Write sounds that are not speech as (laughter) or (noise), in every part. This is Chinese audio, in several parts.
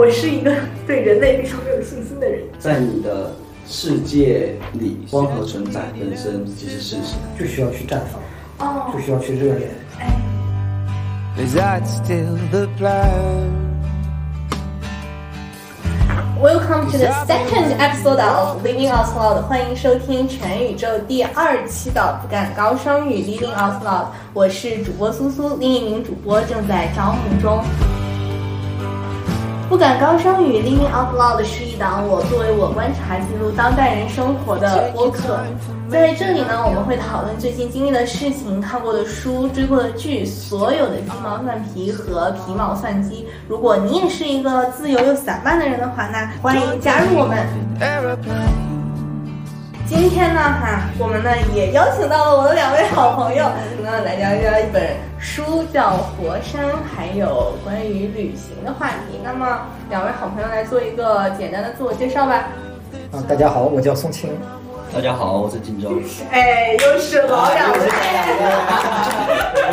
我是一个对人类非常没有信心的人。在你的世界里，光和存在本身其实是事实。就需要去绽放，哦就，需要去热恋。哎，Is that still the plan? Welcome to the second episode of Living Out Loud，欢迎收听全宇宙第二期的不敢高声语 Living Out Loud，我是主播苏苏，另一名主播正在招募中。不敢高声语 Living Out Loud 是一档我作为我观察记录当代人生活的播客，在这里呢，我们会讨论最近经历的事情、看过的书、追过的剧，所有的鸡毛蒜皮和皮毛蒜鸡。如果你也是一个自由又散漫的人的话，那欢迎加入我们。今天呢，哈，我们呢也邀请到了我的两位好朋友，那来聊一聊一本书，叫《活山》，还有关于旅行的话题。那么，两位好朋友来做一个简单的自我介绍吧。啊，大家好，我叫宋青。大家好，我是荆州。哎，又是老两位，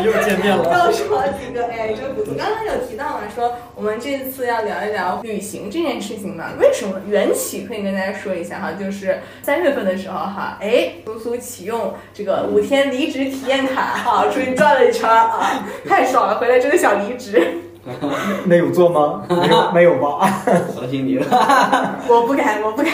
又见面了。又说几个哎，真不错。刚刚有提到嘛，说我们这次要聊一聊旅行这件事情嘛，为什么缘起可以跟大家说一下哈，就是三月份的时候哈，哎，苏苏启用这个五天离职体验卡哈，出去转了一圈儿啊，太爽了，回来真的想离职。(laughs) 没有做吗？没有，(laughs) 没有吧？相信你了。(laughs) 我不敢，我不敢。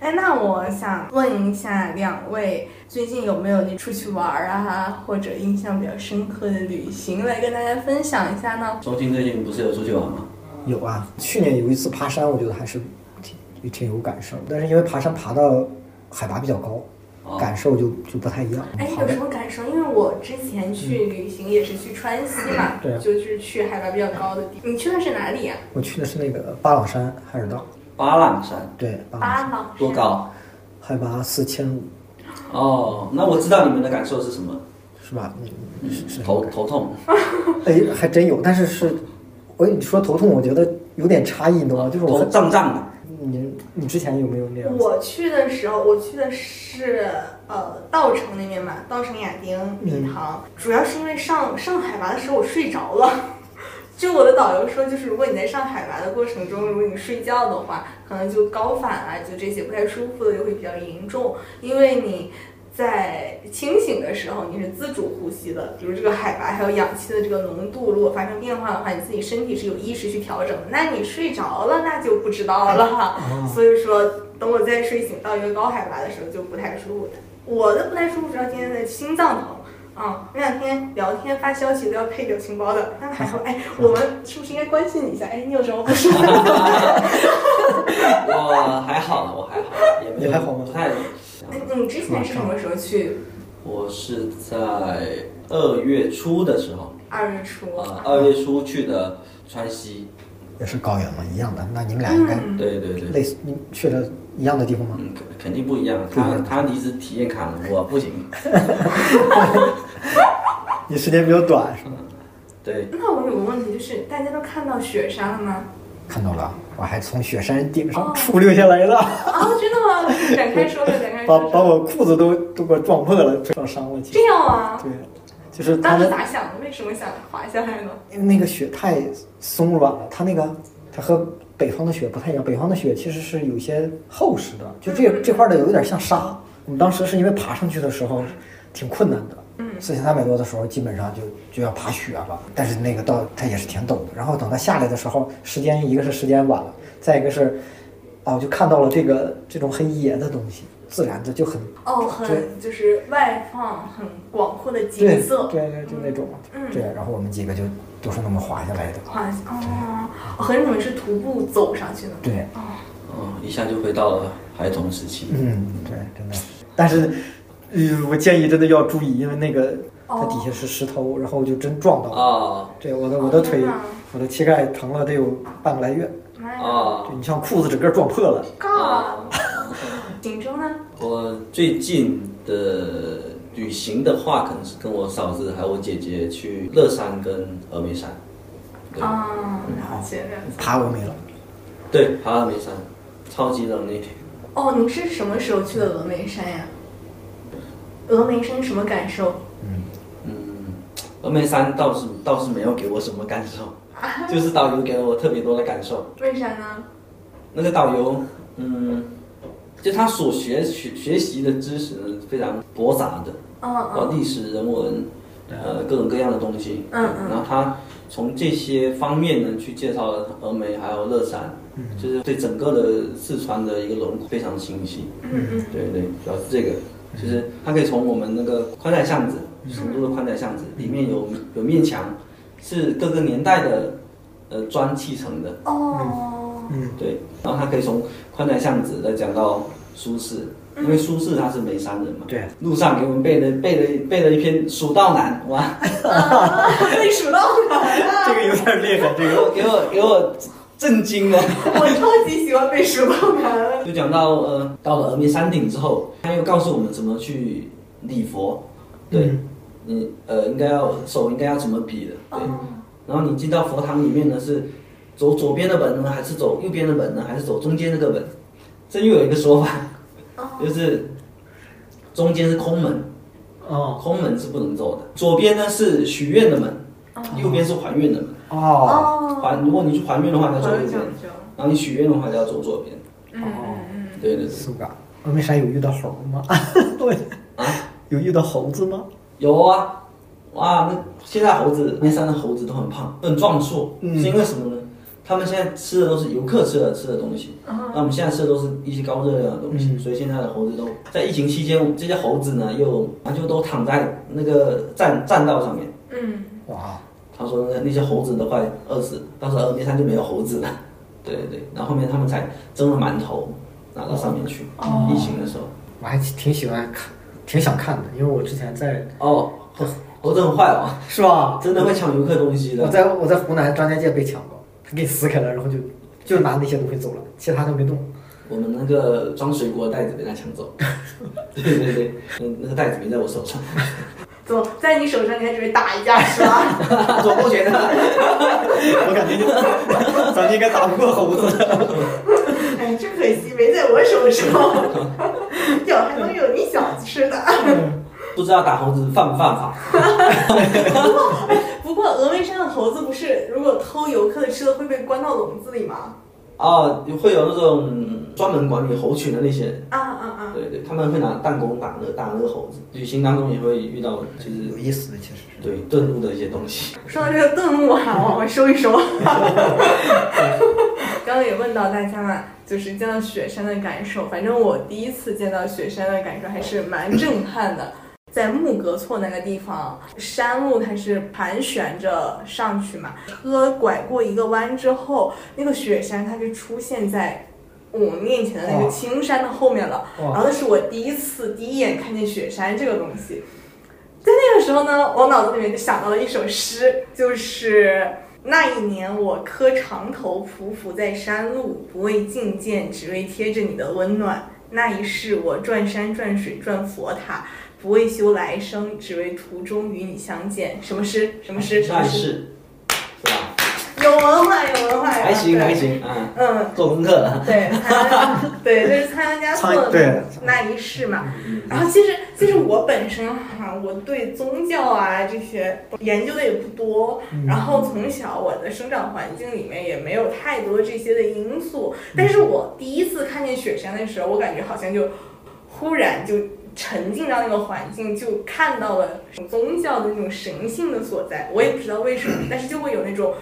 哎，那我想问一下两位，最近有没有你出去玩儿啊，或者印象比较深刻的旅行来跟大家分享一下呢？周青最近不是有出去玩吗？有啊，去年有一次爬山，我觉得还是挺挺有感受。但是因为爬山爬到海拔比较高，哦感受就就不太一样。哎，有什么感受？因为我之前去旅行也是去川西嘛，对啊就是去海拔比较高的地方。你去的是哪里呀、我去的是那个巴朗山海尔道，巴朗山对，巴朗山多？高？海拔四千五，哦，那我知道你们的感受是什么？是吧？嗯，是是头头痛。(laughs) 哎，还真有，但是是，我你说头痛，我觉得有点差异，你懂吗？就是我头胀胀的。你你之前有没有那样？我去的时候，我去的是呃稻城那边嘛，稻城亚丁礼堂，主要是因为上上海拔的时候我睡着了。(laughs) 就我的导游说，就是如果你在上海拔的过程中，如果你睡觉的话，可能就高反啊，就这些不太舒服的就会比较严重，因为你。在清醒的时候，你是自主呼吸的，比如这个海拔还有氧气的这个浓度，如果发生变化的话，你自己身体是有意识去调整的。那你睡着了，那就不知道了哈。所以说，等我再睡醒到一个高海拔的时候，就不太舒服。我的不太舒服主要今天的心脏疼。啊、那两天聊天发消息都要配表情包的，他们还说，哎，我们是不是应该关心你一下？哎，你有什么不舒服？(laughs) 我还好呢，我还好，也没有你还好吗不太。(laughs) 哎你之前是什么时候去？我是在二月初的时候，二月初。啊，二月初去的川西。也是高原嘛，一样的。那你们俩应该嗯对对对。类似，你去了一样的地方吗？嗯，肯肯定不一样。他他离职体验卡了，我不行。(laughs) 你时间比较短是吗？对，那我有个问题，就是大家都看到雪山了吗？看到了，我还从雪山顶上出溜下来了，啊，真的吗？(laughs) 展开说说，展开把说说。把我裤子都都给我撞破了，撞伤了。这样啊？对，就是他当时咋想的？为什么想滑下来呢？因为那个雪太松软了，它那个它和北方的雪不太一样，北方的雪其实是有些厚实的，就这这块的有一点像沙。我们当时是因为爬上去的时候挺困难的，嗯四千三百多的时候基本上就就要爬雪了，但是那个到它也是挺陡的。然后等它下来的时候，时间一个是时间晚了，再一个是，哦，就看到了这个这种很野的东西，自然的就很哦，很就是外放、很广阔的景色。对对，就那种，嗯对。然后我们几个就都是那么滑下来的，滑哦，可是你们是徒步走上去的吗？对。哦，一下就回到了孩童时期。嗯，对，真的。但是，呃，我建议真的要注意，因为那个它哦底下是石头，然后就真撞到了。啊对，我的我的腿，我的膝盖疼了得有半个来月。啊对，你像裤子整个撞破了。啊！(laughs) 锦州呢？我最近的旅行的话，可能是跟我嫂子还有我姐姐去乐山跟峨眉山。对、啊，了解了解。爬峨眉了，对，爬峨眉山，超级冷那天。哦，你是什么时候去的峨眉山呀？峨眉山什么感受？嗯嗯，峨眉山倒是倒是没有给我什么感受。(laughs) 就是导游给了我特别多的感受。为啥呢？那个导游，嗯，就他所学学学习的知识呢，非常博杂的，嗯包括嗯历史、人文，呃，各种各样的东西。嗯嗯然后他从这些方面呢，去介绍了峨眉还有乐山，就是对整个的四川的一个轮廓非常清晰。嗯嗯对对，主要是这个，就是它可以从我们那个宽窄巷子，成都的宽窄巷子里面有有面墙，是各个年代的呃砖砌成的，哦，嗯对，然后它可以从宽窄巷子再讲到苏轼，因为苏轼他是眉山人嘛，对，路上给我们背了背了背了一篇《蜀道难》，哇，啊被数到哪了？(laughs) 这个有点厉害，这给我给我给我震惊了。(laughs) 我超级喜欢被数到哪了。就讲到呃，到了峨眉山顶之后，他又告诉我们怎么去礼佛，对，嗯。你呃应该要手应该要怎么比的，对，哦然后你进到佛堂里面呢是走左边的本呢，还是走右边的本呢，还是走中间那个本？这又有一个说法，哦。就是中间是空门，哦。空门是不能走的，左边呢是许愿的门，右边是还愿的门。哦哦，还如果你去还愿的话，你要走右边。然后你许愿的话，就要走左边。嗯嗯对对对。苏嘎，峨眉山有遇到猴吗？(laughs) 对啊，有遇到猴子吗？有啊，哇，那现在猴子，那山的猴子都很胖，很壮硕，嗯是因为什么呢？他们现在吃的都是游客吃的吃的东西，那我们现在吃的都是一些高热量的东西，嗯所以现在的猴子都在疫情期间，这些猴子呢又就都躺在那个栈栈道上面。嗯哇，他说那那些猴子都快饿死，到时候峨眉山就没有猴子了。对对对，然后后面他们才蒸了馒头拿到上面去。哦疫情的时候，我还挺喜欢看，挺想看的，因为我之前在哦，猴猴子很坏哦，(laughs) 是吧？真的会抢游客东西的。我在我在湖南张家界被抢过，他给你撕开了，然后就就拿那些东西走了，其他都没动。我们那个装水果的袋子被他抢走，(laughs) 对对对，那那个袋子没在我手上，怎么在你手上你还准备打一架是吧？(laughs) 左不觉得？我感觉就咱们应该打不过猴子。哎，真可惜没在我手上，有还能有你小子吃的。不知道打猴子犯不犯法？(laughs) 不过峨眉山的猴子不是，如果偷游客的吃的会被关到笼子里吗？哦，会有那种专门管理猴群的那些人，啊啊啊！对对，他们会拿弹弓打那打那个猴子。旅行当中也会遇到，就是有意思的，其实是。对顿悟的一些东西。说到这个顿悟啊，往回收一收。(laughs) 刚刚也问到大家嘛，就是见到雪山的感受。反正我第一次见到雪山的感受还是蛮震撼的。在木格措那个地方，山路它是盘旋着上去嘛，车拐过一个弯之后，那个雪山它就出现在我们面前的那个青山的后面了。然，后那是我第一次第一眼看见雪山这个东西，在那个时候呢，我脑子里面就想到了一首诗，就是那一年我磕长头匍匐在山路，不为觐见，只为贴着你的温暖。那一世我转山转水转佛塔，不为修来生，只为途中与你相见。什么诗？什么诗？什么诗？但是，吧？有文化，有文化，还行对还行嗯，嗯，做功课了。对，参 (laughs) 对，就是参加做参对的那一世嘛。然后其实其实我本身哈、我对宗教啊这些研究的也不多，然后从小我的生长环境里面也没有太多这些的因素。但是我第一次看见雪山的时候，我感觉好像就忽然就沉浸到那个环境，就看到了宗教的那种神性的所在。我也不知道为什么，但是就会有那种。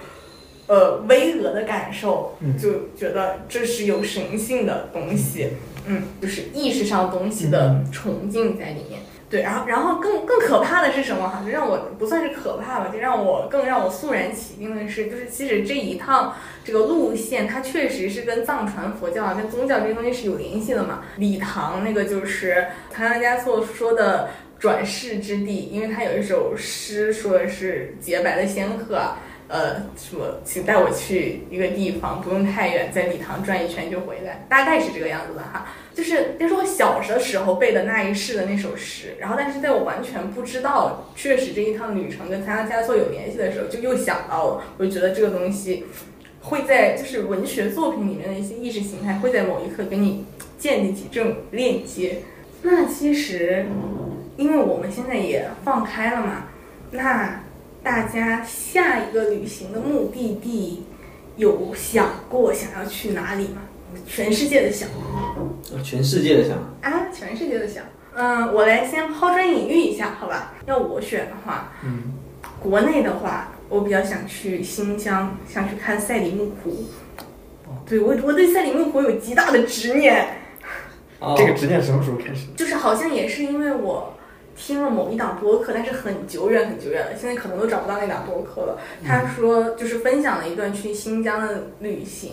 呃，巍峨的感受，嗯就觉得这是有神性的东西，嗯，就是意识上东西的崇敬在里面。对，然后然后更更可怕的是什么哈？就让我不算是可怕吧，就让我更让我肃然起敬的是，就是其实这一趟这个路线，它确实是跟藏传佛教啊、跟宗教这些东西是有联系的嘛。礼堂那个就是唐纳加措说的转世之地，因为他有一首诗说的是洁白的仙鹤。呃，什么，请带我去一个地方，不用太远，在礼堂转一圈就回来，大概是这个样子的哈。就是那是我小的时候背的那一世的那首诗，然后但是在我完全不知道确实这一趟旅程跟参加加措有联系的时候，就又想到了，我就觉得这个东西会在就是文学作品里面的一些意识形态会在某一刻给你建立起这种链接。那其实，因为我们现在也放开了嘛，那大家下一个旅行的目的地有想过想要去哪里吗？全世界的想全世界的想，啊，全世界的想。嗯，我来先抛砖引玉一下，好吧？要我选的话，嗯，国内的话，我比较想去新疆，想去看赛里木湖。对我，我对赛里木湖有极大的执念。哦这个执念什么时候开始？就是好像也是因为我听了某一档播客，但是很久远很久远了，现在可能都找不到那档播客了。他说就是分享了一段去新疆的旅行，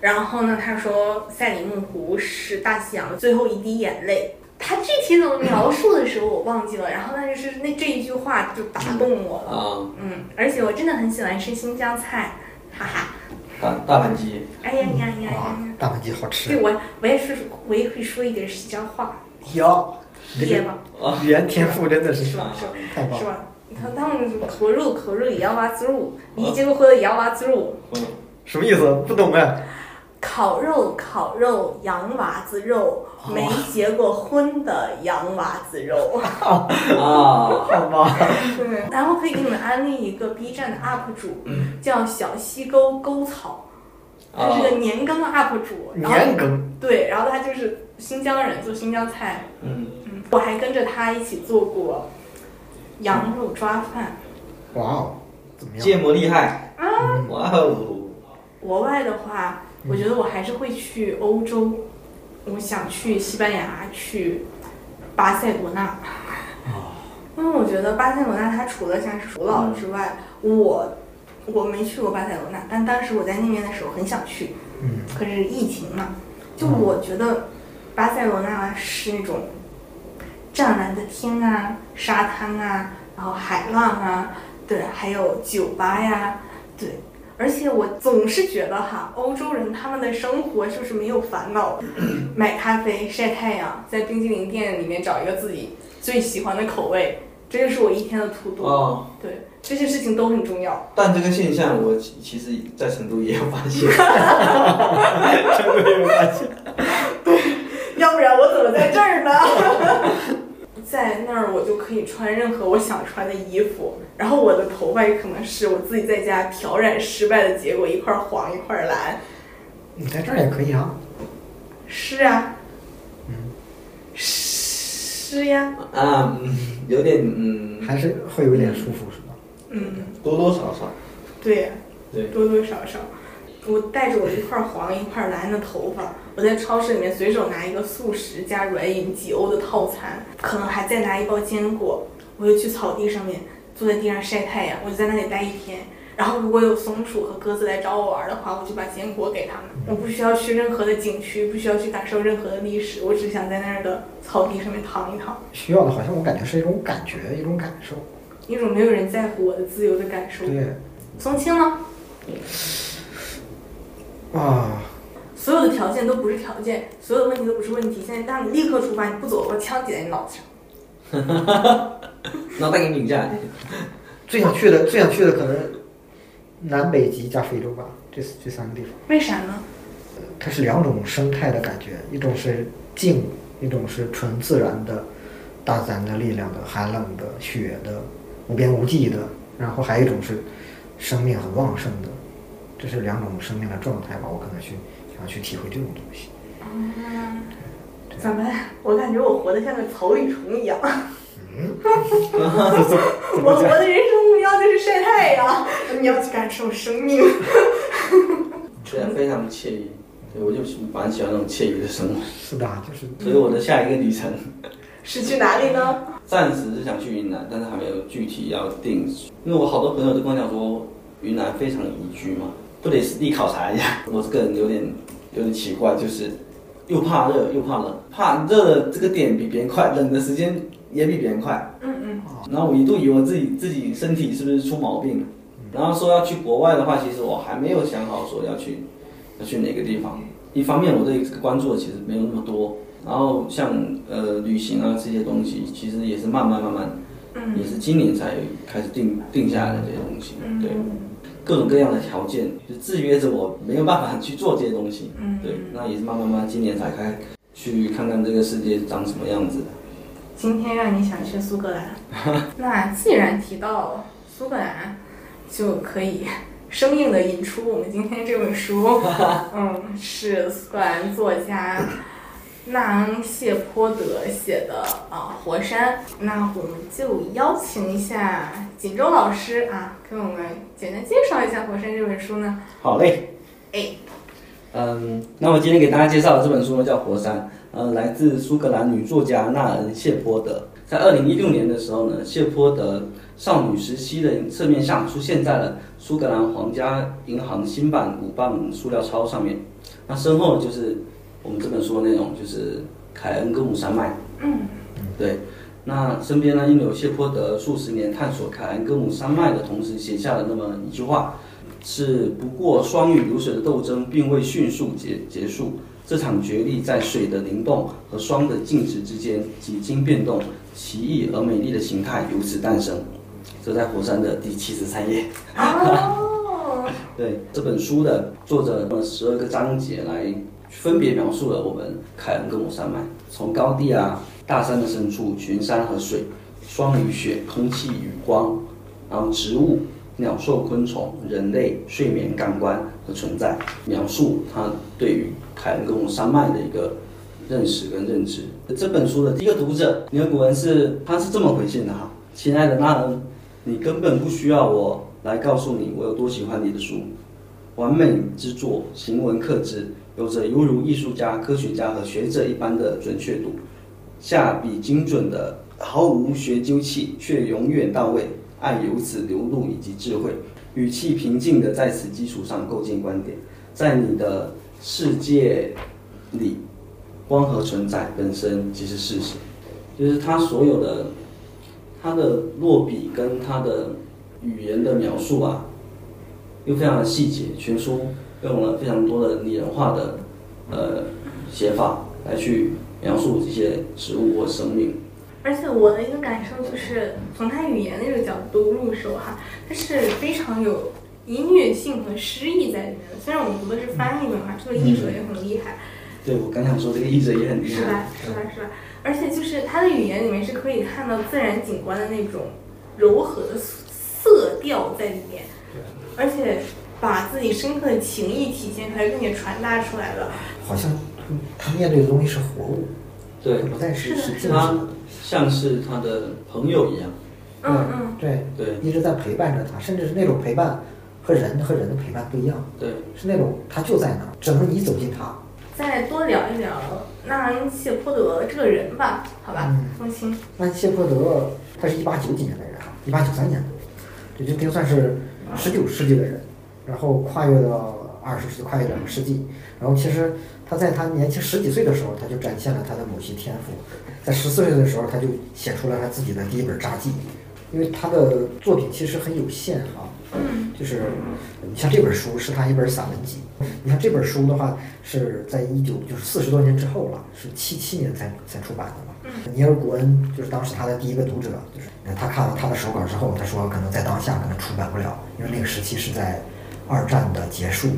然后呢，他说赛里木湖是大西洋的最后一滴眼泪。他具体怎么描述的时候我忘记了，然后那就是那这一句话就打动我了。啊，嗯，而且我真的很喜欢吃新疆菜，哈哈。大大盘鸡，哎呀呀呀呀大盘鸡好吃对。我我也是我也会说一点新疆话，哟，这个结巴语言天赋真的是是吧？是吧？太棒了。是吧？他他们口肉口肉也要挖滋肉，你结过婚也要挖滋肉。什么意思？不懂哎。烤肉烤肉羊娃子肉，没结过婚的羊娃子肉。(laughs) 啊，好吧。对，然后可以给你们安利一个 B 站的 UP 主，叫小西沟沟草，他是个年羹 UP 主，年羹。对，然后他就是新疆人，做新疆菜。嗯，嗯，我还跟着他一起做过羊肉抓饭。哇哦，怎么样？芥末厉害，啊？哇哦，国外的话，我觉得我还是会去欧洲，我想去西班牙，去巴塞罗那。因为我觉得巴塞罗那它除了像是古老之外，我我没去过巴塞罗那，但当时我在那边的时候很想去，嗯，可是疫情嘛，就我觉得巴塞罗那是那种湛蓝的天啊、沙滩啊，然后海浪啊，对，还有酒吧呀，对。而且我总是觉得哈，欧洲人他们的生活就是没有烦恼，(clears throat) 买咖啡、晒太阳，在冰激凌店里面找一个自己最喜欢的口味，这就是我一天的 to do。哦，对，这些事情都很重要。但这个现象我其其实在成都也有发现，成都也有发现。要不然我怎么在这儿呢？(laughs) 在那儿我就可以穿任何我想穿的衣服，然后我的头发也可能是我自己在家漂染失败的结果，一块黄一块蓝。你在这儿也可以啊。是啊，嗯，是呀，啊，嗯，有点嗯，还是会有点舒服，是吧？嗯，多多少少，对呀，对，多多少少。我带着我一块黄一块蓝的头发，我在超市里面随手拿一个素食加软饮几欧的套餐，可能还再拿一包坚果，我就去草地上面坐在地上晒太阳，我就在那里待一天。然后如果有松鼠和鸽子来找我玩的话，我就把坚果给他们。我不需要去任何的景区，不需要去感受任何的历史，我只想在那儿的草地上面躺一躺，需要的好像我感觉是一种感觉，一种感受。一种没有人在乎我的自由的感受。对。松青呢？啊，所有的条件都不是条件，所有的问题都不是问题。现在让你立刻出发，你不走，我枪抵在你脑子上。(laughs) 脑袋给你拧下来，最想去的最想去的可能南北极加非洲吧，这这三个地方。为啥呢？它是两种生态的感觉，一种是静，一种是纯自然的大自然的力量的寒冷的雪的无边无际的，然后还有一种是生命很旺盛的，这是两种生命的状态吧。我可能去想要去体会这种东西。嗯，怎么？我感觉我活得像个草履虫一样。(laughs) (laughs) 我我的人生目标就是晒太阳，你要去感受生命。对啊，非常惬意。对，我就蛮喜欢那种惬意的生活。是的，就是所以我的下一个旅程，(laughs) 是去哪里呢？暂时是想去云南，但是还没有具体要定。因为我好多朋友都跟我讲说，云南非常宜居嘛，不得实地考察一下。(laughs) 我这个人有点有点奇怪，就是又怕热又怕冷，怕热的这个点比别人快，冷的时间也比别人快。嗯嗯，然后我一度以为我自己自己身体是不是出毛病了，然后说要去国外的话，其实我还没有想好说要去要去哪个地方。一方面我对这个关注的其实没有那么多，然后像呃旅行啊这些东西，其实也是慢慢慢慢，也是今年才开始定定下来的这些东西。对，各种各样的条件就制约着我没有办法去做这些东西。嗯对，那也是慢慢慢慢今年才开去看看这个世界长什么样子的。今天让你想去苏格兰，(laughs) 那既然提到苏格兰，就可以生硬的引出我们今天这本书。(laughs) 嗯，是苏格兰作家纳恩谢泼德写的啊《火山》。那我们就邀请一下锦州老师啊，给我们简单介绍一下《火山》这本书呢。好嘞。哎，嗯，那我今天给大家介绍的这本书呢，叫《火山》，呃，来自苏格兰女作家纳恩谢泼德。在二零一六年的时候呢，谢泼德少女时期的侧面像出现在了苏格兰皇家银行新版五磅塑料钞上面。那身后就是我们这本书的内容，就是凯恩戈姆山脉。嗯，对。那身边呢，因有谢泼德数十年探索凯恩戈姆山脉的同时，写下了那么一句话。是不过霜与流水的斗争并未迅速结结束，这场角力在水的灵动和霜的静止之间几经变动，奇异而美丽的形态由此诞生。这在火山的第七十三页。哦，(laughs) 对这本书的作者用十二个章节来分别描述了我们凯恩戈姆山脉，从高地啊、大山的深处、群山和水、霜与雪、空气与光，然后植物。鸟兽、昆虫、人类睡眠、感官和存在，描述他对于凯恩戈姆山脉的一个认识跟认知。这本书的第一个读者尼尔古文是，他是这么回信的哈：亲爱的纳恩，你根本不需要我来告诉你我有多喜欢你的书，完美之作，行文克制，有着犹如艺术家、科学家和学者一般的准确度，下笔精准的，毫无学究气，却永远到位。爱由此流露，以及智慧，语气平静的在此基础上构建观点。在你的世界里，光和存在本身即是事实。就是他所有的他的落笔跟他的语言的描述啊，又非常的细节。全书用了非常多的拟人化的呃写法来去描述这些植物或生命。而且我的一个感受就是，从他语言那个角度入手哈，它是非常有音乐性和诗意在里面的。虽然我们读的是翻译本嘛，这个译者也很厉害。对，我刚想说这个译者也很厉害。是吧？是吧？是吧？而且就是他的语言里面是可以看到自然景观的那种柔和的色调在里面，而且把自己深刻的情谊体现出来，并且传达出来了。好像他面对的东西是活物，对，不再是是静止。像是他的朋友一样，嗯嗯，对对，一直在陪伴着他，甚至是那种陪伴和人和人的陪伴不一样，对，是那种他就在那儿，只能你走进他。再多聊一聊纳恩谢泼德这个人吧，好吧，放心。纳恩谢泼德，他是一八九几年的人啊，一八九三年的，这就定算是十九世纪的人，然后跨越到二十世纪，跨越两个世纪，然后其实。他在他年轻十几岁的时候，他就展现了他的某些天赋。在十四岁的时候，他就写出了他自己的第一本札记。因为他的作品其实很有限哈，就是你像这本书是他一本散文集。你看这本书的话，是在一九就是四十多年之后了，是七七年才才出版的嘛。尼尔古恩就是当时他的第一个读者，就是他看了他的手稿之后，他说可能在当下可能出版不了，因为那个时期是在二战的结束，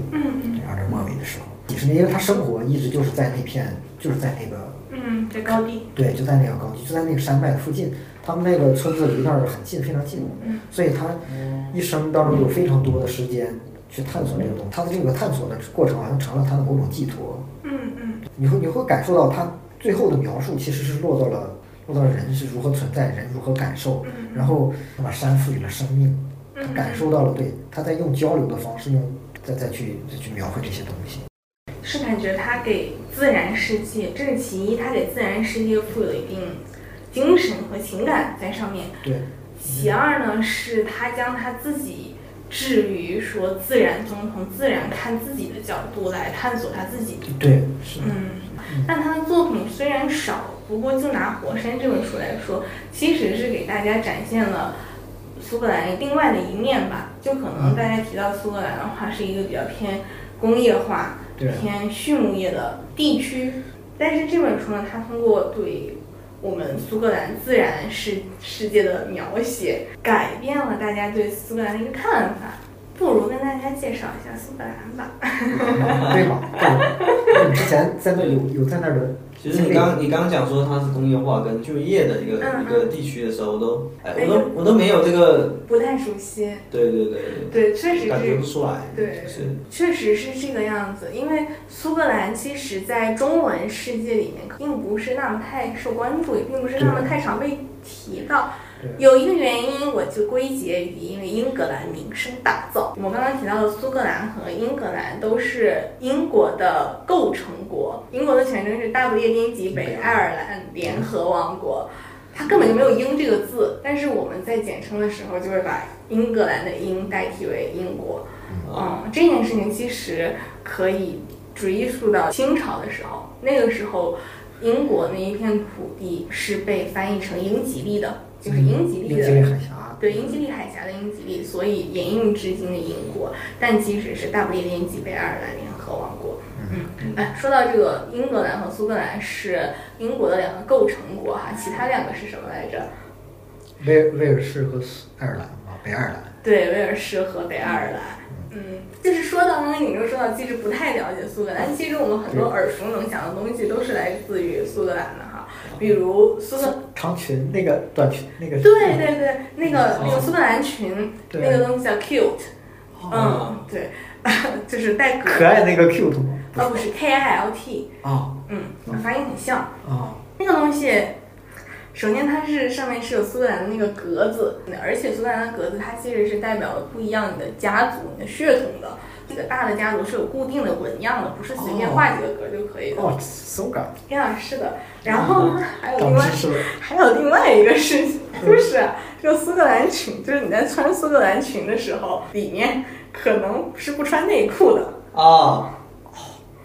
二战末尾的时候。几十年，因为他生活一直就是在那片，就是在那个，嗯，在高地，对，就在那个高地，就在那个山脉附近。他们那个村子离那儿很近，非常近。嗯，所以他一生当中有非常多的时间去探索这个东西。他的这个探索的过程好像成了他的某种寄托。嗯嗯，你会你会感受到他最后的描述其实是落到了落到了人是如何存在，人如何感受，然后他把山赋予了生命，他感受到了，对，他在用交流的方式，用再再去再去描绘这些东西。是感觉他给自然世界，这是其一，他给自然世界赋有一定精神和情感在上面。对。其二呢，是他将他自己置于说自然中从自然看自己的角度来探索他自己。对，是。嗯。但他的作品虽然少，不过就拿《火山》这本书来说，其实是给大家展现了苏格兰另外的一面吧。就可能大家提到苏格兰的话，是一个比较偏工业化。偏畜牧业的地区，但是这本书呢，它通过对我们苏格兰自然世世界的描写，改变了大家对苏格兰的一个看法。不如跟大家介绍一下苏格兰吧。(laughs) 对吧？对，你之前在那有有在那儿的其实你刚你刚刚讲说它是工业化跟就业的一个、一个地区的时候，我都哎我都我都没有这个，不太熟悉，对对对对，确实是，感觉不，出来，对是确实是这个样子。因为苏格兰其实在中文世界里面并不是那么太受关注，也并不是那么太常被提到。有一个原因，我就归结于因为英格兰名声大噪。我刚刚提到的苏格兰和英格兰都是英国的构成国，英国的全称是大不列颠及北爱尔兰联合王国。它根本就没有“英”这个字，但是我们在简称的时候就会把英格兰的“英”代替为英国。嗯，这件事情其实可以追溯到清朝的时候，那个时候英国那一片土地是被翻译成英吉利的，就是英吉利的英吉利海峡，对英吉利海峡的英吉利，所以沿用至今的英国，但其实是大不列颠及北爱尔兰联合王国。嗯，哎，说到这个，英格兰和苏格兰是英国的两个构成国哈，其他两个是什么来着？威威尔士和苏爱尔兰啊，北爱尔兰。对，威尔士和北爱尔兰。嗯，就是说到刚刚你就说到，其实不太了解苏格兰，其实我们很多耳熟能详的东西都是来自于苏格兰的哈，比如苏格。长裙那个短裙那个。对对对，那个那个苏格兰裙，对那个东西叫 cute，嗯，对，(laughs) 就是带格可爱那个 cute 吗？哦，不是 K I L T，啊嗯，发音很像。啊那个东西，首先它是上面是有苏格兰的那个格子，而且苏格兰的格子它其实是代表了不一样你的家族、你的血统的。这个大的家族是有固定的纹样的，不是随便画几个格就可以的。哦，手感，呀，是的。然后呢，还有另外。还有另外一个事情，就是啊这个苏格兰裙，就是你在穿苏格兰裙的时候，里面可能是不穿内裤的。哦，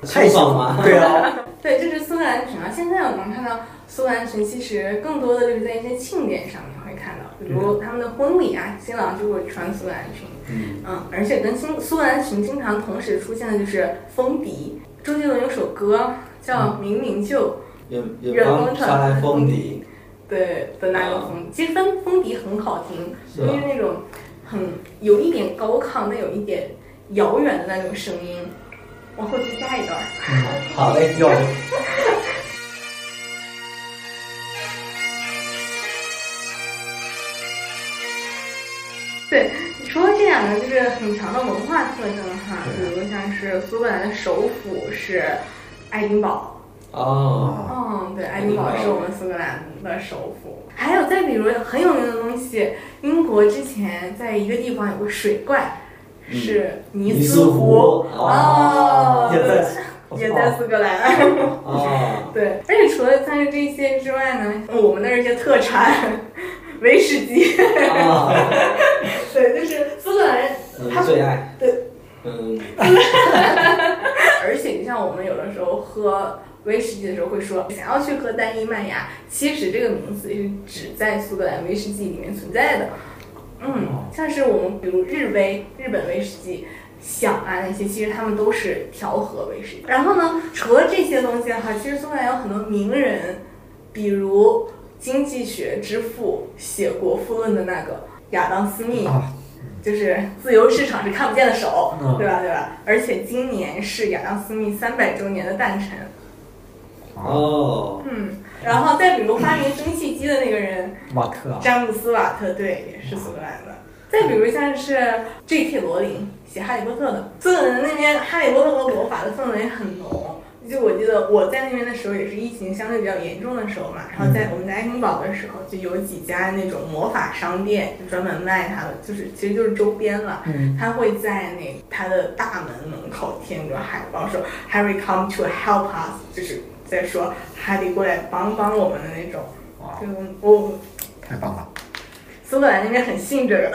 太爽了？对啊，(laughs) 对，这是苏格兰裙啊。现在我们看到苏格兰裙，其实更多的就是在一些庆典上面会看到，比如他们的婚礼啊，新郎就会穿苏格兰裙。嗯，嗯，而且跟新苏格兰裙经常同时出现的就是风笛。周杰伦有首歌叫《明明就》，远方方传传来来风风笛，对的那个风，其实风风笛很好听，就是那种很有一点高亢，但有一点遥远的那种声音。往后再加一段。好嘞，要 (laughs) 对，除了这两个就是很强的文化特征哈，比如像是苏格兰的首府是爱丁堡，哦，嗯，对，爱丁堡是我们苏格兰的首府。还有再比如很有名的东西，英国之前在一个地方有个水怪，嗯是尼尼斯斯湖湖哦，也在也在苏格兰。哦，(laughs) 对，而且除了像是这些之外呢，我们那儿一些特产，(laughs) 威士忌，啊，(laughs) 对，就是苏格兰人，他嗯，最爱，对，嗯，而且你像我们有的时候喝威士忌的时候会说想要去喝单一麦芽，其实这个名词是只在苏格兰威士忌里面存在的。嗯，像是我们比如日威、日本威士忌。响啊那些，其实他们都是调和威士忌。然后呢，除了这些东西哈，其实苏格兰有很多名人，比如经济学之父写《国富论》的那个亚当·斯密，啊，就是自由市场是看不见的手，嗯对吧？对吧？而且今年是亚当·斯密三百周年的诞辰，哦，嗯，然后再比如发明蒸汽机的那个人瓦特啊，詹姆斯·瓦特，对，也是苏格兰的。再比如像是 J.K. 罗琳写《哈利波特》的，苏格兰那边《哈利波特》和魔法的氛围很浓。就我记得我在那边的时候，也是疫情相对比较严重的时候嘛，然后在我们在爱丁堡的时候，就有几家那种魔法商店，就专门卖它的，就是其实就是周边了。嗯，他会在那他的大门门口贴着海报，说 Harry come to help us，就是在说哈利过来帮帮我们的那种。哇，就我太棒了，苏格兰那边很信这个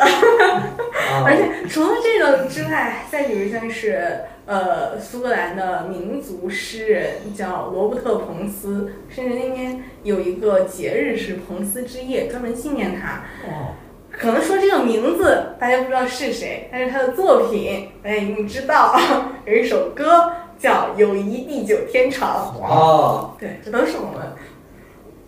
而且除了这个之外，再比如像是呃苏格兰的民族诗人叫罗伯特·彭斯，甚至那边有一个节日是彭斯之夜，专门纪念他。哦，可能说这个名字大家不知道是谁，但是他的作品大家一定知道，有一首歌叫《友谊地久天长》。哇，哦，对，这都是我们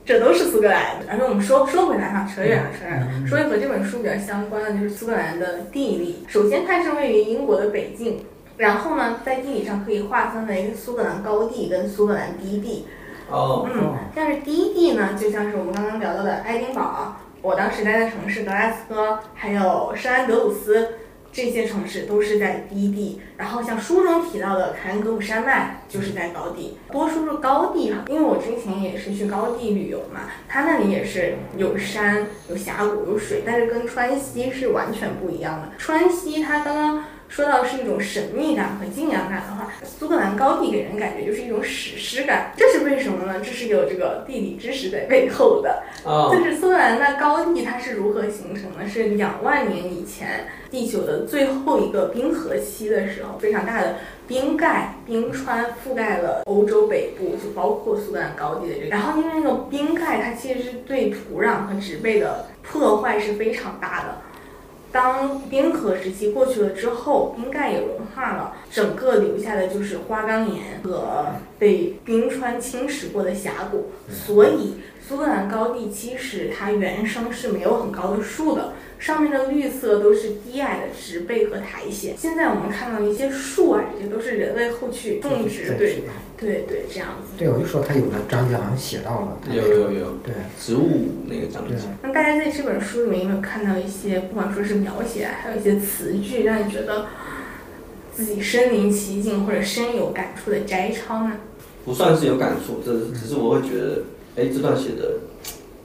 这都是苏格兰的。而且我们说说回来哈，扯远了，扯远了。说一和这本书比较相关的就是苏格兰的地理。首先，它是位于英国的北境，然后呢，在地理上可以划分为苏格兰高地跟苏格兰低地。哦，嗯，但是低地呢，就像是我们刚刚聊到的爱丁堡，我当时待的城市格拉斯哥，还有圣安德鲁斯。这些城市都是在低地，然后像书中提到的凯恩格鲁山脉就是在高地。多说说高地哈，因为我之前也是去高地旅游嘛，它那里也是有山、有峡谷、有水，但是跟川西是完全不一样的。川西它刚刚说到是一种神秘感和敬仰感的话，苏格兰高地给人感觉就是一种史诗感，这是为什么呢？这是有这个地理知识在背后的。啊，就是苏格兰的高地它是如何形成的？是两万年以前地球的最后一个冰河期的时候，非常大的冰盖、冰川覆盖了欧洲北部，就包括苏格兰高地的这个。然后因为那个冰盖它其实是对土壤和植被的破坏是非常大的。当冰河时期过去了之后，冰盖也融化了，整个留下的就是花岗岩和被冰川侵蚀过的峡谷。所以，苏格兰高地其实它原生是没有很高的树的，上面的绿色都是低矮的植被和苔藓。现在我们看到的一些树啊，这些都是人类后去种植，对对对，这样子。对，我就说他有的章节好像写到了，有有有，对植物那个章节，那大家在这本书里面有没有看到一些，不管说是描写，还有一些词句，让你觉得自己身临其境或者深有感触的摘抄呢？不算是有感触，这是只是我会觉得，哎，这段写的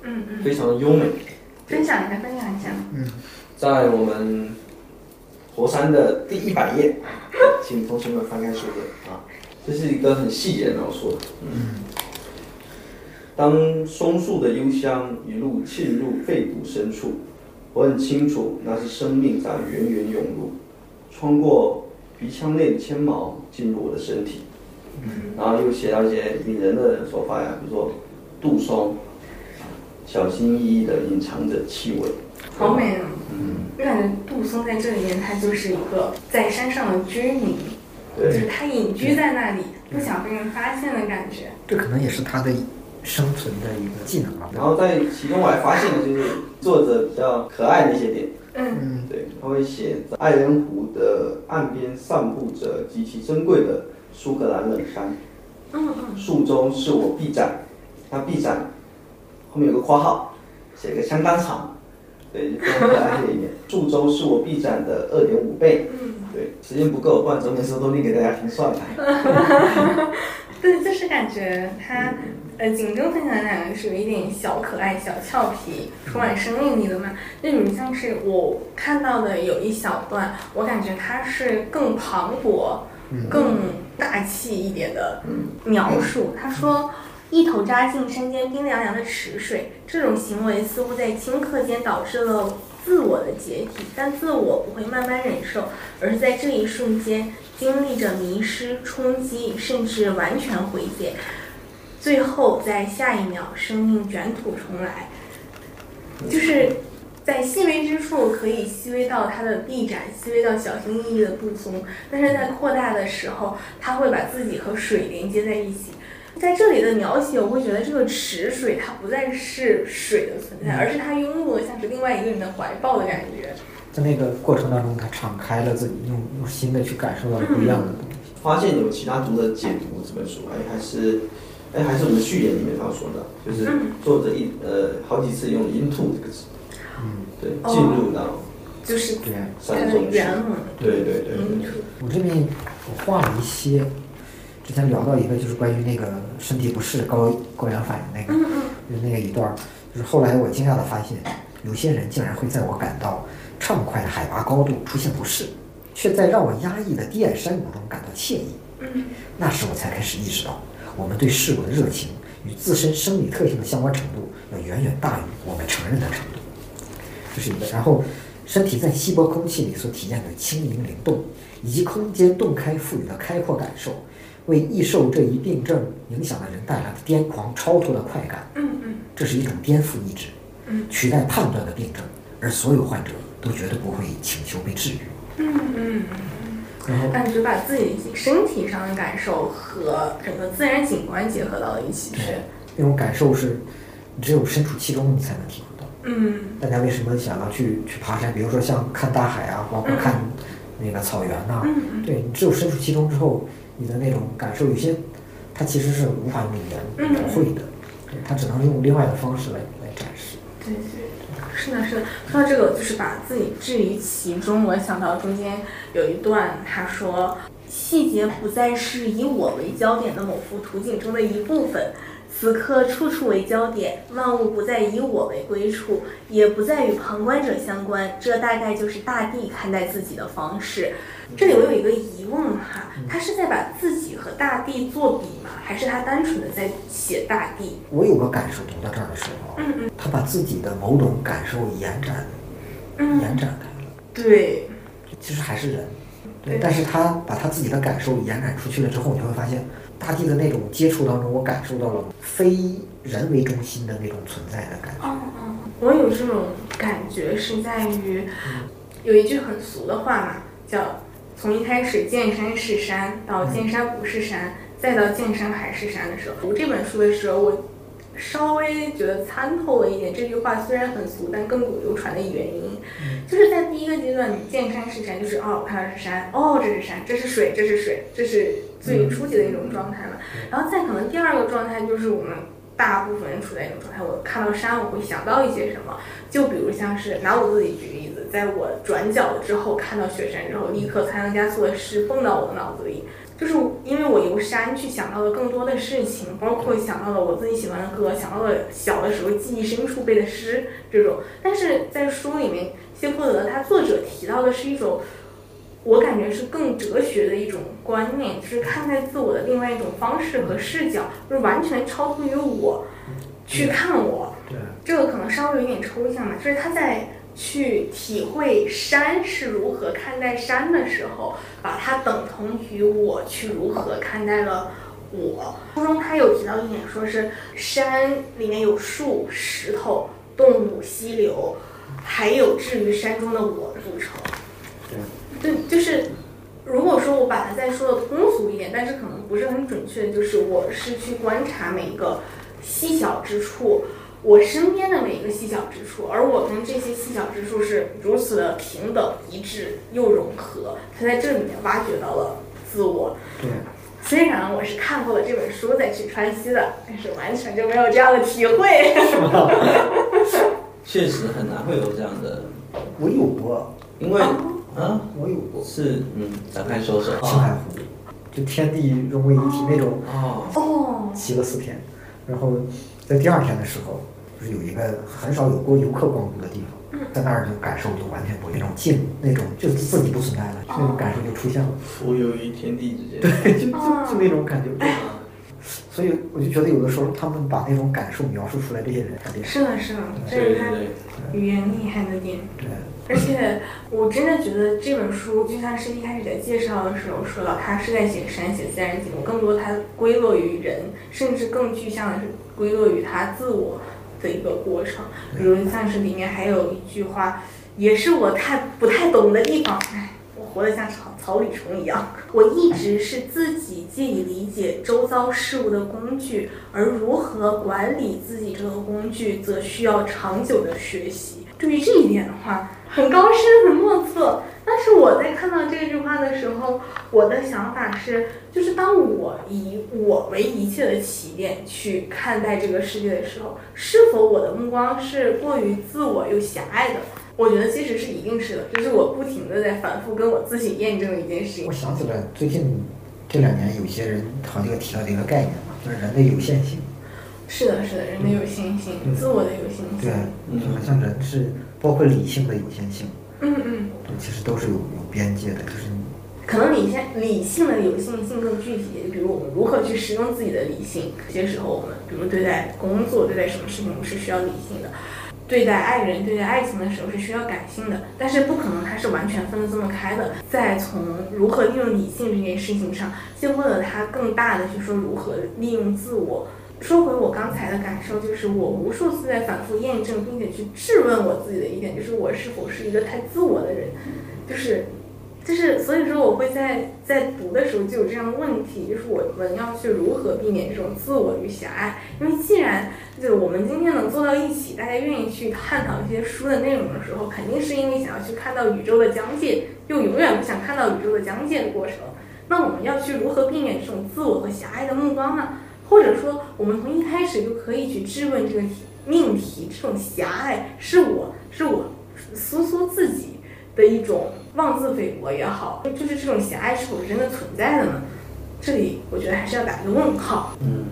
嗯嗯，非常的优美。分享一下，分享一下。嗯在我们佛山的第一百页，(laughs) 请同学们翻开书本啊，这是一个很细节的描述的。嗯，当松树的幽香一路沁入肺部深处，我很清楚那是生命在源源涌入，穿过鼻腔内的纤毛进入我的身体。嗯然后又写到一些引人的手法呀，比如说杜松，小心翼翼地隐藏着气味。好美啊！嗯，我感觉杜松在这里面，他就是一个在山上的居民，就是对，他隐居在那里，不想被人发现的感觉。这可能也是他的生存的一个技能吧。然后在其中我还发现了，就是作者比较可爱的一些点。嗯嗯，对，他会写在爱人湖的岸边散布着极其珍贵的苏格兰冷杉，嗯嗯，树中是我臂展，那臂展后面有个括号，写个相当长，对，就非常可爱的一面。(laughs) 树周是我 B 站的二点五倍，嗯对，时间不够，不然整本书都念给大家听算了。(laughs) 对，就是感觉他，呃，景正分享的两个是有一点小可爱、小俏皮，充满生命力的嘛。那种像是我看到的有一小段，我感觉它是更磅礴、更大气一点的描述。他说。一头扎进山间冰凉凉的池水，这种行为似乎在顷刻间导致了自我的解体，但自我不会慢慢忍受，而是在这一瞬间经历着迷失、冲击，甚至完全毁灭，最后在下一秒生命卷土重来，就是在细微之处可以细微到它的臂展，细微到小心翼翼的不松，但是在扩大的时候，它会把自己和水连接在一起。在这里的描写，我会觉得这个池水它不再是水的存在，而是它拥入了像是另外一个人的怀抱的感觉。在那个过程当中，他敞开了自己，用用心的去感受到不一样的东西。发现有其他读者解读这本书，哎，还是，哎，还是我们序言里面他说的，就是作者一呃好几次用 into 这个词，嗯，对，哦进入到就是对。它的山中去，原文。对对对对，我这边我画了一些，之前聊到一个就是关于那个身体不适高高原反应那个，就是那个一段儿，就是后来我惊讶的发现，有些人竟然会在我感到畅快的海拔高度出现不适，却在让我压抑的低矮山谷中感到惬意。嗯那时我才开始意识到，我们对事物的热情与自身生理特性的相关程度，要远远大于我们承认的程度。这是一个，然后身体在稀薄空气里所体验的轻盈灵动，以及空间洞开赋予的开阔感受，为易受这一病症影响的人带来的癫狂超脱的快感。嗯嗯这是一种颠覆意志，嗯取代判断的病症，而所有患者都绝对不会请求被治愈。嗯嗯，然后，感觉把自己身体上的感受和整个自然景观结合到了一起去。那种感受是，你只有身处其中，你才能体会到。嗯大家为什么想要去去爬山？比如说像看大海啊，包括看那个草原呐、对你只有身处其中之后，你的那种感受，有些它其实是无法用语言描绘的，对，它只能用另外的方式来来展示。对对，是的，是的。说到这个，就是把自己置于其中，我想到中间有一段，他说：“细节不再是以我为焦点的某幅图景中的一部分，此刻处处为焦点，万物不再以我为归处，也不再与旁观者相关。这大概就是大地看待自己的方式。”这里我有一个疑问哈，他是在把自己和大地作比吗？还是他单纯的在写大地？我有个感受，读到这儿的时候，嗯嗯他把自己的某种感受延展，嗯，延展开了。对，其实还是人，对对，但是他把他自己的感受延展出去了之后，你会发现，大地的那种接触当中，我感受到了非人为中心的那种存在的感觉。嗯嗯，我有这种感觉是在于，有一句很俗的话嘛，叫从一开始见山是山，到见山不是山，再到见山还是山的时候，读这本书的时候，我稍微觉得参透了一点这句话虽然很俗，但亘古流传的原因，就是在第一个阶段，你见山是山，就是哦，我看到是山，哦，这是山，这是水，这是水，这是最初级的一种状态嘛。然后再可能第二个状态就是我们大部分人处在一种状态，我看到山，我会想到一些什么，就比如像是拿我自己举例子，在我转角了之后看到雪山之后，立刻才能加速的诗蹦到我的脑子里。就是因为我由山去想到了更多的事情，包括想到了我自己喜欢的歌，想到了小的时候记忆深处背的诗这种。但是在书里面，谢泼德他作者提到的是一种，我感觉是更哲学的一种观念，就是看待自我的另外一种方式和视角，就是完全超脱于我去看我。对，这个可能稍微有点抽象嘛，就是他在去体会山是如何看待山的时候，把它等同于我去如何看待了我。书中他有提到一点，说是山里面有树、石头、动物、溪流，还有至于山中的我组成。对，就是如果说我把它再说的通俗一点，但是可能不是很准确，就是我是去观察每一个细小之处，我身边的每一个细小之处，而我跟这些细小之处是如此的平等一致又融合，他在这里面挖掘到了自我。对，(laughs) 虽然我是看过了这本书再去川西的，但是完全就没有这样的体会。(laughs) (laughs) 确实很难会有这样的，我有过，因为啊我有过。是嗯，展开说说青海湖，就天地融为一体那种，哦，哦，骑了四天，然后在第二天的时候，就是有一个很少有过游客光顾的地方，在那儿就感受就完全不一样，那种静，那种就是自己不存在了，那种感受就出现了，浮游于天地之间。对，就就就那种感觉。(laughs) 所以我就觉得有的时候他们把那种感受描述出来，这些人特别是的，是的，这是他语言厉害的点。对，而且我真的觉得这本书就像是一开始在介绍的时候说到，它是在写山、写自然景物，更多它归落于人，甚至更具象的是归落于他自我的一个过程。比如像是里面还有一句话，也是我太不太懂的地方，唉。我活得像草草履虫一样，我一直是自己借以理解周遭事物的工具，而如何管理自己这个工具，则需要长久的学习。对于这一点的话，很高深，很莫测。但是我在看到这句话的时候，我的想法是，就是当我以我为一切的起点去看待这个世界的时候，是否我的目光是过于自我又狭隘的？我觉得其实是一定是的，就是我不停的在反复跟我自己验证的一件事情我。想起来最近这两年有些人好像又提到的一个概念嘛，就是人的有限性。是的，是的，人的有限性，嗯自我的有限对性。，对好像人是包括理性的有限性，嗯嗯，对，其实都是有有边界的，就是你可能理性理性的有性性更具体，比如我们如何去使用自己的理性。有些时候我们，比如对待工作、对待什么事情，我们是需要理性的；对待爱人、对待爱情的时候是需要感性的。但是不可能它是完全分得这么开的。再从如何利用理性这件事情上，结合了它更大的去说如何利用自我。说回我刚才的感受，就是我无数次在反复验证，并且去质问我自己的一点，就是我是否是一个太自我的人，就是就是所以说我会在在读的时候就有这样的问题，就是我们要去如何避免这种自我与狭隘？因为既然就是我们今天能坐到一起，大家愿意去探讨一些书的内容的时候，肯定是因为想要去看到宇宙的疆界，又永远不想看到宇宙的疆界的过程。那我们要去如何避免这种自我和狭隘的目光呢？或者说，我们从一开始就可以去质问这个命题，这种狭隘是我是我苏苏自己的一种妄自菲薄也好，就是这种狭隘是否真的存在的呢？这里我觉得还是要打一个问号。嗯，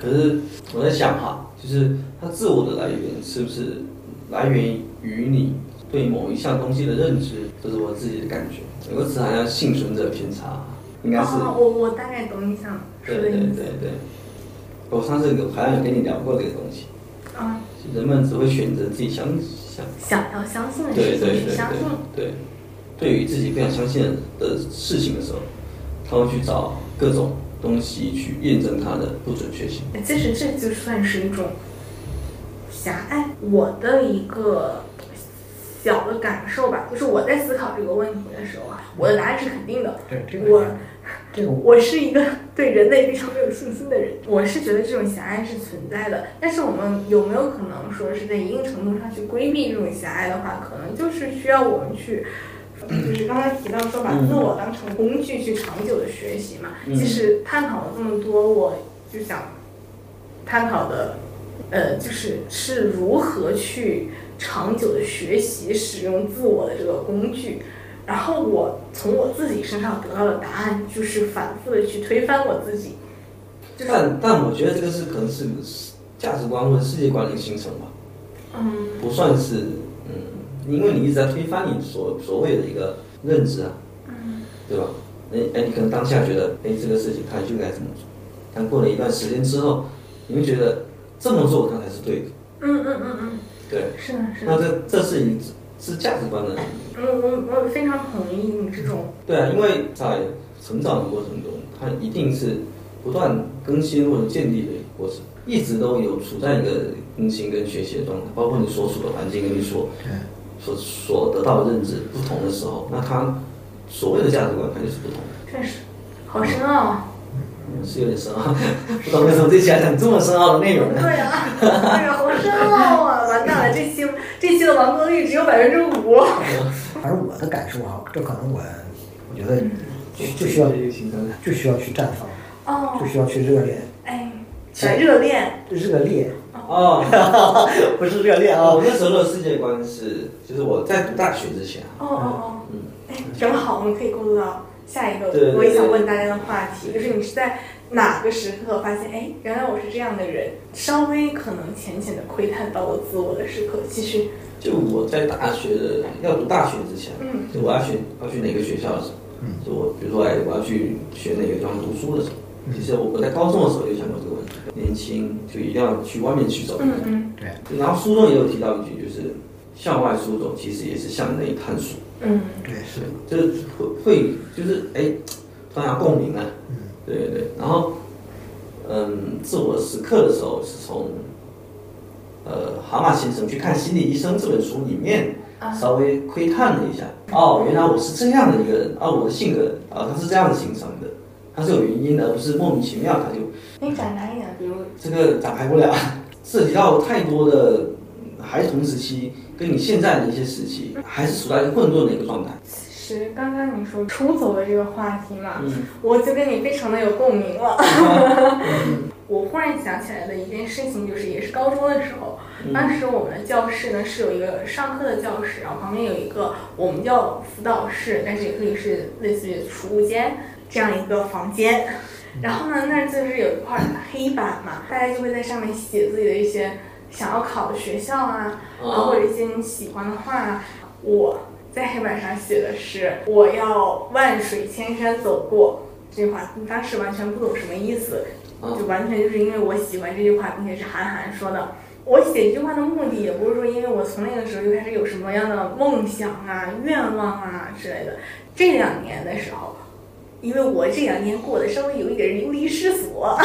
可是我在想哈，就是它自我的来源是不是来源于你对某一项东西的认知？这是我自己的感觉。有个词好像幸存者偏差，应该是。哦，我我大概懂你想说对对的意思。对对，我上次有好像有跟你聊过这个东西，啊，人们只会选择自己相相想要相信的事情对对对对去相信。对，对于自己不想相信的事情的时候，他会去找各种东西去验证它的不准确性。其实这就算是一种狭隘。我的一个小的感受吧，就是我在思考这个问题的时候啊，我的答案是肯定的。对这个我是这个我我是一个 (laughs) 对人类非常没有信心的人，我是觉得这种狭隘是存在的。但是我们有没有可能说是在一定程度上去规避这种狭隘的话，可能就是需要我们去。就是刚才提到说把自我当成工具去长久的学习嘛，嗯其实探讨了这么多，我就想探讨的，呃，就是是如何去长久的学习使用自我的这个工具。然后我从我自己身上得到的答案就是反复的去推翻我自己，就是但但我觉得这个是可能是价值观或者世界观的一个形成吧，嗯。不算是嗯，因为你一直在推翻你所所谓的一个认知啊，嗯。对吧？哎哎，你可能当下觉得哎这个事情它就该怎么做，但过了一段时间之后，你会觉得这么做它才是对的，嗯嗯嗯嗯，对。是的是的那，这这是你是价值观的，我我我非常同意你这种，对啊，因为在成长的过程中，它一定是不断更新或者建立的一个过程，一直都有处在一个更新跟学习的状态，包括你所处的环境跟你所所所得到的认知不同的时候，那它所谓的价值观它就是不同的。确实好深奥 (laughs) 是有点深奥，(laughs) 不懂为什么这期要讲这么深奥的内容呢？对啊，哎呀，好深奥啊！完蛋了，这期这期的完播率只有百分之五。(laughs) 反正我的感受啊，这可能我我觉得就就需要就需要去绽放，哦就，需要去热恋，哎，来热恋，热恋哦，不是热恋啊，我那时候的世界观是，就是我在读大学之前啊，哦哦哦，嗯，哎，正好我们可以过渡到下一个我也想问大家的话题，就是你是在哪个时刻发现，哎，原来我是这样的人？稍微可能浅浅的窥探到我自我的时刻，其实，就我在大学的要读大学之前，嗯就我要选要去哪个学校的时候，嗯。就我比如说哎我要去学哪个地方读书的时候，其实我我在高中的时候就想过这个问题，年轻就一定要去外面去走一走。嗯。嗯对。然后书中也有提到一句，就是向外出走其实也是向内探索，嗯。对是，就是会会就是哎，突然共鸣啊，嗯对对对，然后嗯，自我时刻的时候是从呃蛤蟆先生去看心理医生这本书里面啊。稍微窥探了一下，哦，原来我是这样的一个人，啊，我的性格啊，它是这样子形成的，它是有原因的，而不是莫名其妙它就可以展开一点，比如，这个展开不了，(laughs) 涉及到太多的嗯孩童时期跟你现在的一些时期，还是处在一个混沌的一个状态。其实刚刚你说出走的这个话题嘛，嗯我就跟你非常的有共鸣了。(laughs) 我忽然想起来的一件事情，就是也是高中的时候，当时我们的教室呢是有一个上课的教室，然后旁边有一个我们叫辅导室，但是也可以是类似于储物间这样一个房间。然后呢，那儿就是有一块黑板嘛，大家就会在上面写自己的一些想要考的学校啊，然后或者一些你喜欢的话啊。我在黑板上写的是“我要万水千山走过”这句话，当时完全不懂什么意思，啊就完全就是因为我喜欢这句话，并且是韩寒说的。我写这句话的目的也不是说因为我从那个时候就开始有什么样的梦想啊、愿望啊之类的。这两年的时候，因为我这两年过得稍微有一点流离失所，(laughs)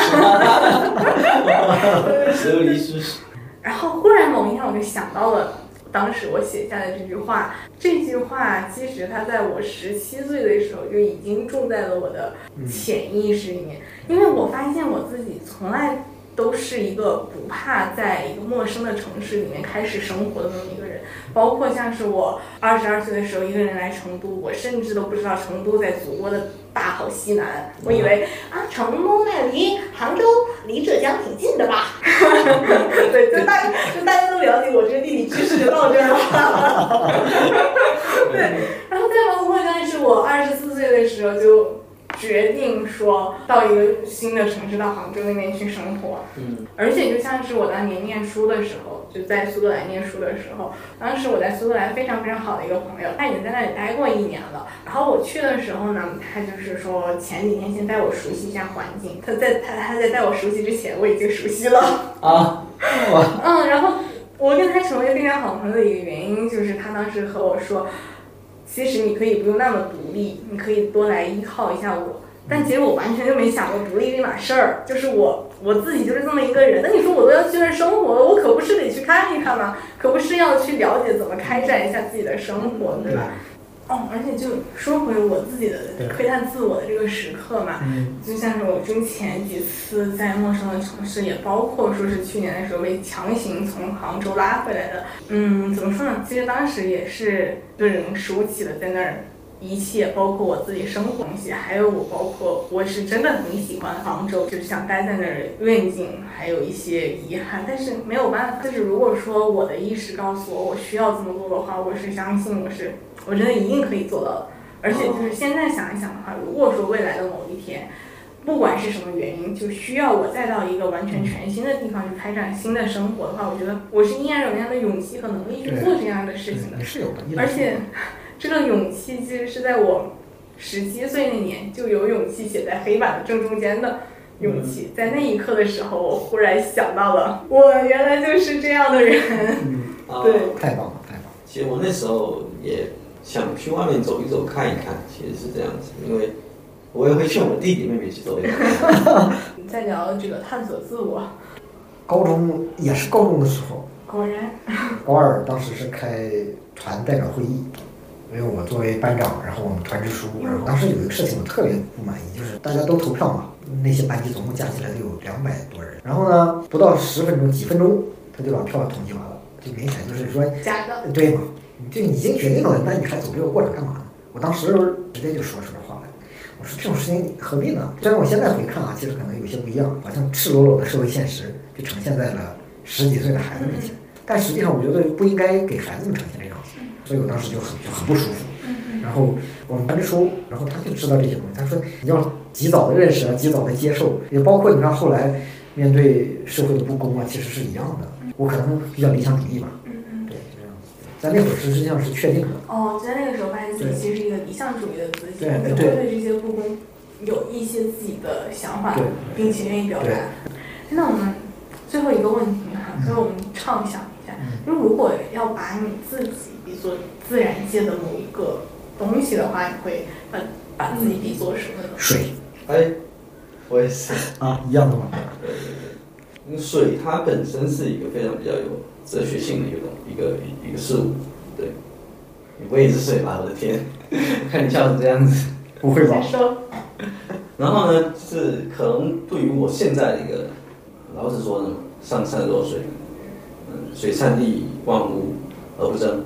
流离失所。然后忽然某一天我就想到了当时我写下的这句话。这句话其实它在我十七岁的时候就已经种在了我的潜意识里面，因为我发现我自己从来都是一个不怕在一个陌生的城市里面开始生活的那么一个人。包括像是我二十二岁的时候一个人来成都，我甚至都不知道成都在祖国的大好西南，我以为啊成都那离杭州离浙江挺近的吧？(laughs) 对，就大家就大家都了解我这个地理知识就到这儿了。(laughs) 对，然后再包括像是我二十四岁的时候就决定说到一个新的城市，到杭州那边去生活。嗯，而且就像是我当年念书的时候，就在苏格兰念书的时候，当时我在苏格兰非常非常好的一个朋友，他已经在那里待过一年了。然后我去的时候呢，他就是说前几天先带我熟悉一下环境。他在他他在带我熟悉之前，我已经熟悉了。啊，嗯，然后我跟他成为非常好朋友的一个原因，就是他当时和我说，其实你可以不用那么独立，你可以多来依靠一下我。但其实我完全就没想过独立这码事儿，就是我我自己就是这么一个人。那你说我都要去那儿生活了，我可不是得去看一看吗？可不是要去了解怎么开展一下自己的生活，对吧？哦，而且就说回我自己的窥探自我的这个时刻嘛，嗯就像是我之前几次在陌生的城市，也包括说是去年的时候被强行从杭州拉回来的。嗯，怎么说呢？其实当时也是对人收起了在那儿一切，包括我自己生活东西，还有我包括我是真的很喜欢杭州，就是想待在那儿，愿景还有一些遗憾，但是没有办法。就是如果说我的意识告诉我我需要这么做的话，我是相信我是我真的一定可以做到的。而且就是现在想一想的话，如果说未来的某一天，不管是什么原因，就需要我再到一个完全全新的地方去开展新的生活的话，我觉得我是依然有那样的勇气和能力去做这样的事情的。是有的，而且，这个勇气其实是在我十七岁那年就有勇气写在黑板的正中间的勇气。在那一刻的时候，我忽然想到了，我原来就是这样的人。啊对太棒了，太棒了。其实我那时候也想去外面走一走、看一看，其实是这样子，因为我也会劝我弟弟妹妹去走一走。(laughs) 在聊这个探索自我，高中也是高中的时候，果然，高二当时是开团代表会议，因为我作为班长，然后我们团支书，然后当时有一个事情我特别不满意，就是大家都投票嘛，那些班级总共加起来都有两百多人，然后呢，不到十分钟、几分钟他就把票统计完了，就明显就是说，假的。对嘛，就已经决定了，那你还走这个过程干嘛呢？我当时直接就说出了话来，我说这种事情何必呢？虽然我现在回看啊，其实可能有些不一样，好像赤裸裸的社会现实就呈现在了十几岁的孩子面前，但实际上我觉得不应该给孩子们呈现这样子，所以我当时就很就很不舒服。然后我们班支书，然后他就知道这些东西，他说你要及早的认识啊，及早的接受，也包括你看后来面对社会的不公啊，其实是一样的。我可能比较理想主义吧。在那会儿实际上是确定的，哦，在那个时候发现自己其实是一个理想主义的自己，对也会对对这些不公有一些自己的想法对，并且愿意表达对。那我们最后一个问题哈，所以我们畅想一下，就如果要把你自己比作自然界的某一个东西的话，你会把把自己比作什么呢？水哎，我也是。啊，一样的嘛。对对对，因为水它本身是一个非常比较有哲学性的一个东一个一个事物，对。我也是水吧，我的天，(laughs) 看你笑成这样子。不会吧然后呢，就是可能对于我现在的一个，老子说的嘛，上善若水，嗯，水善利万物而不争，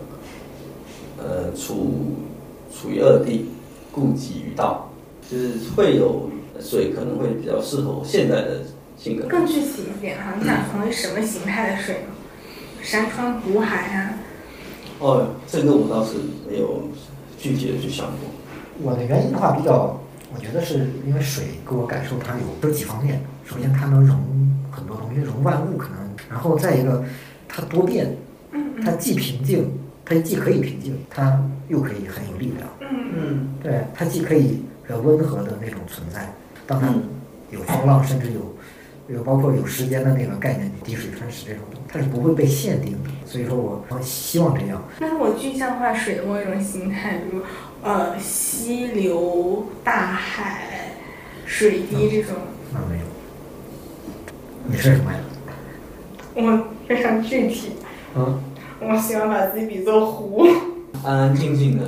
呃，处处于二地，故几于道，就是会有水可能会比较适合现在的性格。更具体一点哈，你想成为什么形态的水呢？山川湖海啊，哦，这个我倒是没有具体的去想过。我的原因的话比较，我觉得是因为水给我感受它有这几方面。首先，它能融很多东西，融万物可能，然后再一个，它多变，它既平静，它既可以平静，它又可以很有力量。嗯嗯对，它既可以呃温和的那种存在，当它嗯有风浪，甚至有有包括有时间的那个概念，滴水穿石这种东西，它是不会被限定的。所以说我我希望这样。那如果具象化水的某一种形态，比如呃溪流、大海、水滴这种，那没有，你是什么呀？我非常具体。嗯，我我喜欢把自己比作湖，安安静静的，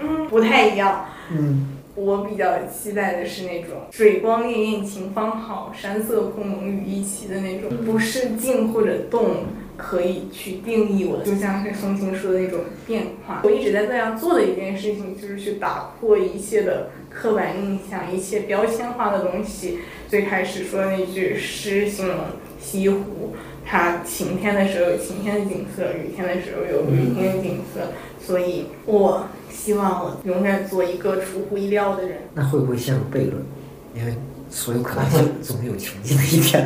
嗯，不太一样。嗯，我比较期待的是那种水光潋滟晴方好，山色空蒙雨亦奇的那种，不是静或者动可以去定义我的。就像是松青说的那种变化，我一直在这样做的一件事情，就是去打破一切的刻板印象，一切标签化的东西。最开始说的那句诗形容西湖，它晴天的时候有晴天的景色，雨天的时候有雨天的景色，所以我希望我永远做一个出乎意料的人。那会不会陷入悖论？因为所有可能性总有穷尽的一天。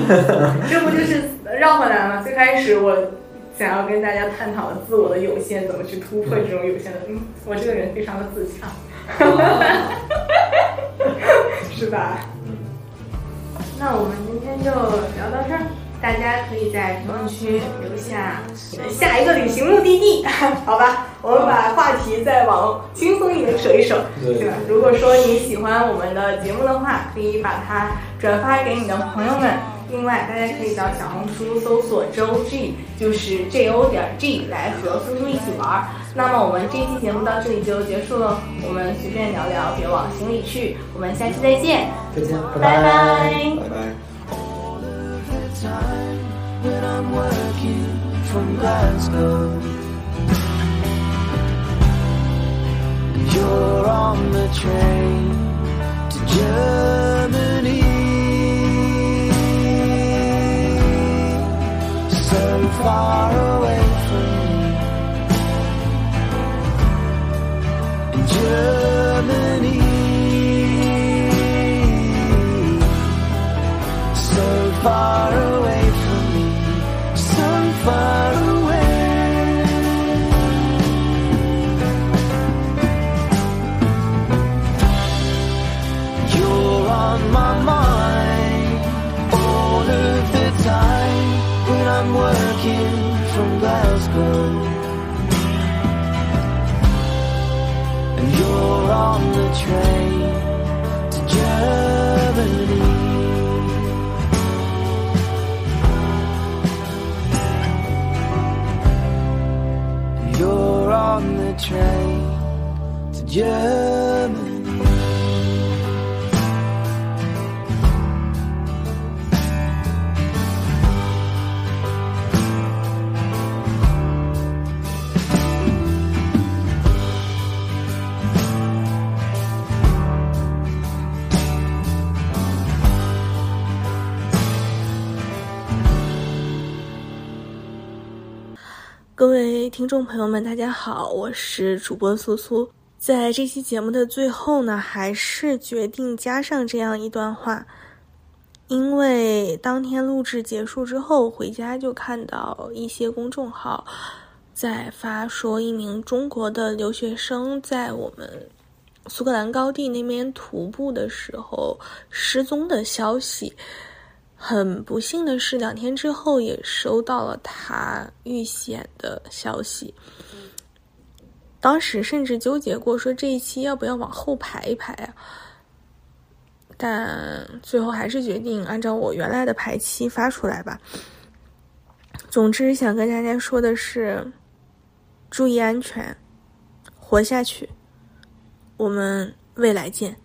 (laughs) 这不就是绕回来吗？最开始我想要跟大家探讨自我的有限，怎么去突破这种有限的。嗯，我这个人非常的自洽，(laughs) 是吧？嗯那我们今天就聊到这儿，大家可以在评论区留下你的下一个旅行目的地，(laughs) 好吧？我们把话题再往轻松一点扯一扯，对对吧？如果说你喜欢我们的节目的话，可以把它转发给你的朋友们。另外，大家可以到小红书搜索 JOG，就是 J O 点 G 来和苏苏一起玩儿。那么我们这期节目到这里就结束了，我们随便聊聊，别往心里去。我们下期再见，再见，拜拜。拜拜。Time when I'm working from Glasgow. You're on the train to Germany. So far away from me. In Germany. so far away on the train to Germany. You're on the train to Germany. 听众朋友们，大家好，我是主播苏苏。在这期节目的最后呢，还是决定加上这样一段话，因为当天录制结束之后，回家就看到一些公众号在发说一名中国的留学生在我们苏格兰高地那边徒步的时候失踪的消息。很不幸的是，两天之后也收到了他遇险的消息。当时甚至纠结过，说这一期要不要往后排一排啊？但最后还是决定按照我原来的排期发出来吧。总之，想跟大家说的是，注意安全，活下去。我们未来见。